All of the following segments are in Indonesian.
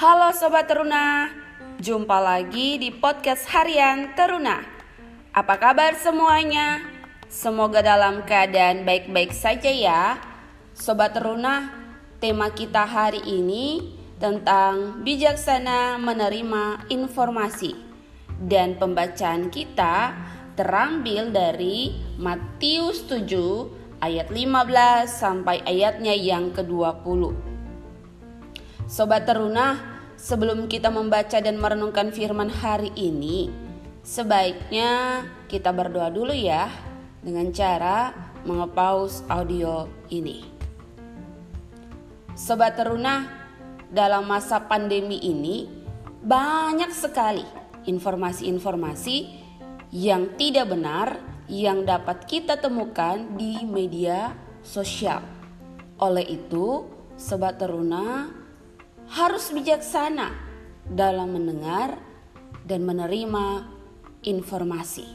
Halo Sobat Teruna, jumpa lagi di podcast harian Teruna. Apa kabar semuanya? Semoga dalam keadaan baik-baik saja ya. Sobat Teruna, tema kita hari ini tentang bijaksana menerima informasi. Dan pembacaan kita terambil dari Matius 7 ayat 15 sampai ayatnya yang ke-20. Sobat Teruna, sebelum kita membaca dan merenungkan firman hari ini, sebaiknya kita berdoa dulu ya dengan cara mengepaus audio ini. Sobat Teruna, dalam masa pandemi ini banyak sekali informasi-informasi yang tidak benar yang dapat kita temukan di media sosial. Oleh itu, sobat teruna harus bijaksana dalam mendengar dan menerima informasi.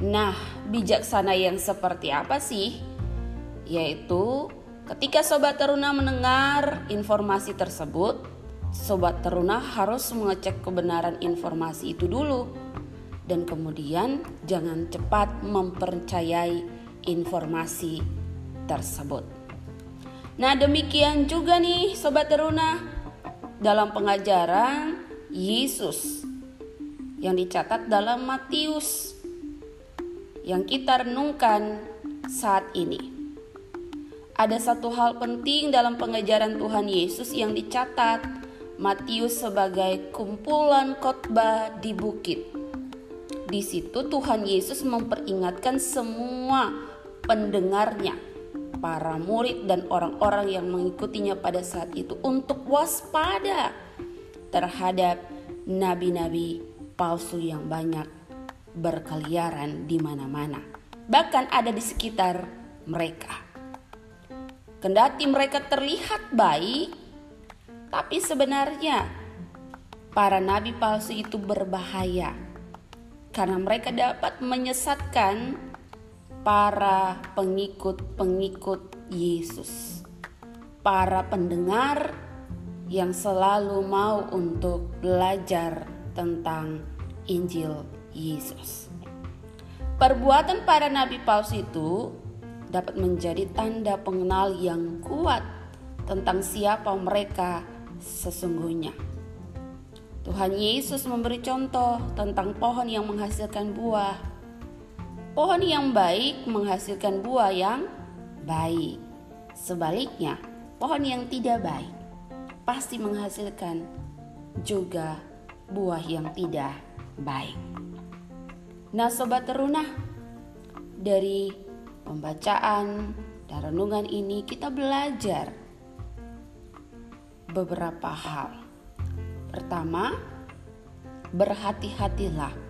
Nah, bijaksana yang seperti apa sih? Yaitu ketika sobat teruna mendengar informasi tersebut, sobat teruna harus mengecek kebenaran informasi itu dulu dan kemudian jangan cepat mempercayai informasi tersebut. Nah demikian juga nih Sobat Teruna dalam pengajaran Yesus yang dicatat dalam Matius yang kita renungkan saat ini. Ada satu hal penting dalam pengajaran Tuhan Yesus yang dicatat Matius sebagai kumpulan khotbah di bukit. Di situ Tuhan Yesus memperingatkan semua pendengarnya para murid dan orang-orang yang mengikutinya pada saat itu untuk waspada terhadap nabi-nabi palsu yang banyak berkeliaran di mana-mana, bahkan ada di sekitar mereka. Kendati mereka terlihat baik, tapi sebenarnya para nabi palsu itu berbahaya karena mereka dapat menyesatkan para pengikut-pengikut Yesus, para pendengar yang selalu mau untuk belajar tentang Injil Yesus. Perbuatan para nabi palsu itu dapat menjadi tanda pengenal yang kuat tentang siapa mereka sesungguhnya. Tuhan Yesus memberi contoh tentang pohon yang menghasilkan buah Pohon yang baik menghasilkan buah yang baik. Sebaliknya, pohon yang tidak baik pasti menghasilkan juga buah yang tidak baik. Nah, sobat teruna, dari pembacaan dan renungan ini kita belajar beberapa hal. Pertama, berhati-hatilah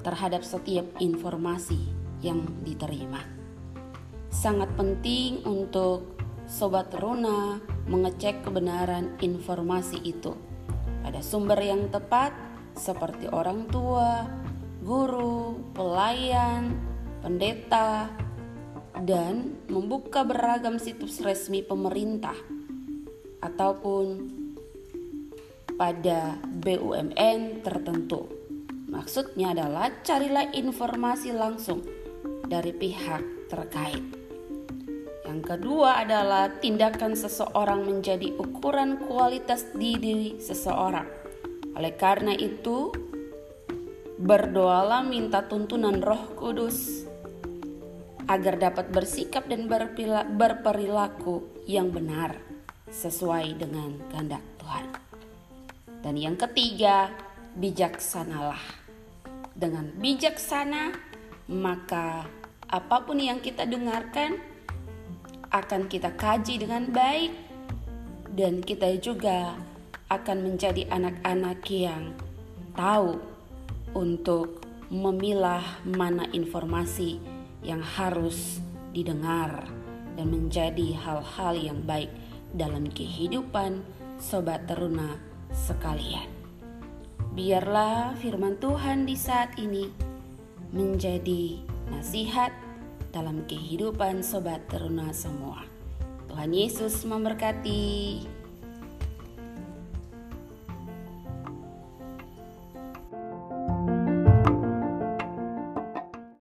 terhadap setiap informasi yang diterima. Sangat penting untuk sobat teruna mengecek kebenaran informasi itu pada sumber yang tepat seperti orang tua, guru, pelayan, pendeta, dan membuka beragam situs resmi pemerintah ataupun pada BUMN tertentu. Maksudnya adalah carilah informasi langsung dari pihak terkait. Yang kedua adalah tindakan seseorang menjadi ukuran kualitas diri seseorang. Oleh karena itu, berdoalah minta tuntunan Roh Kudus agar dapat bersikap dan berperilaku yang benar sesuai dengan kehendak Tuhan. Dan yang ketiga, bijaksanalah dengan bijaksana, maka apa pun yang kita dengarkan akan kita kaji dengan baik, dan kita juga akan menjadi anak-anak yang tahu untuk memilah mana informasi yang harus didengar dan menjadi hal-hal yang baik dalam kehidupan sobat teruna sekalian. Biarlah firman Tuhan di saat ini menjadi nasihat dalam kehidupan sobat teruna semua. Tuhan Yesus memberkati.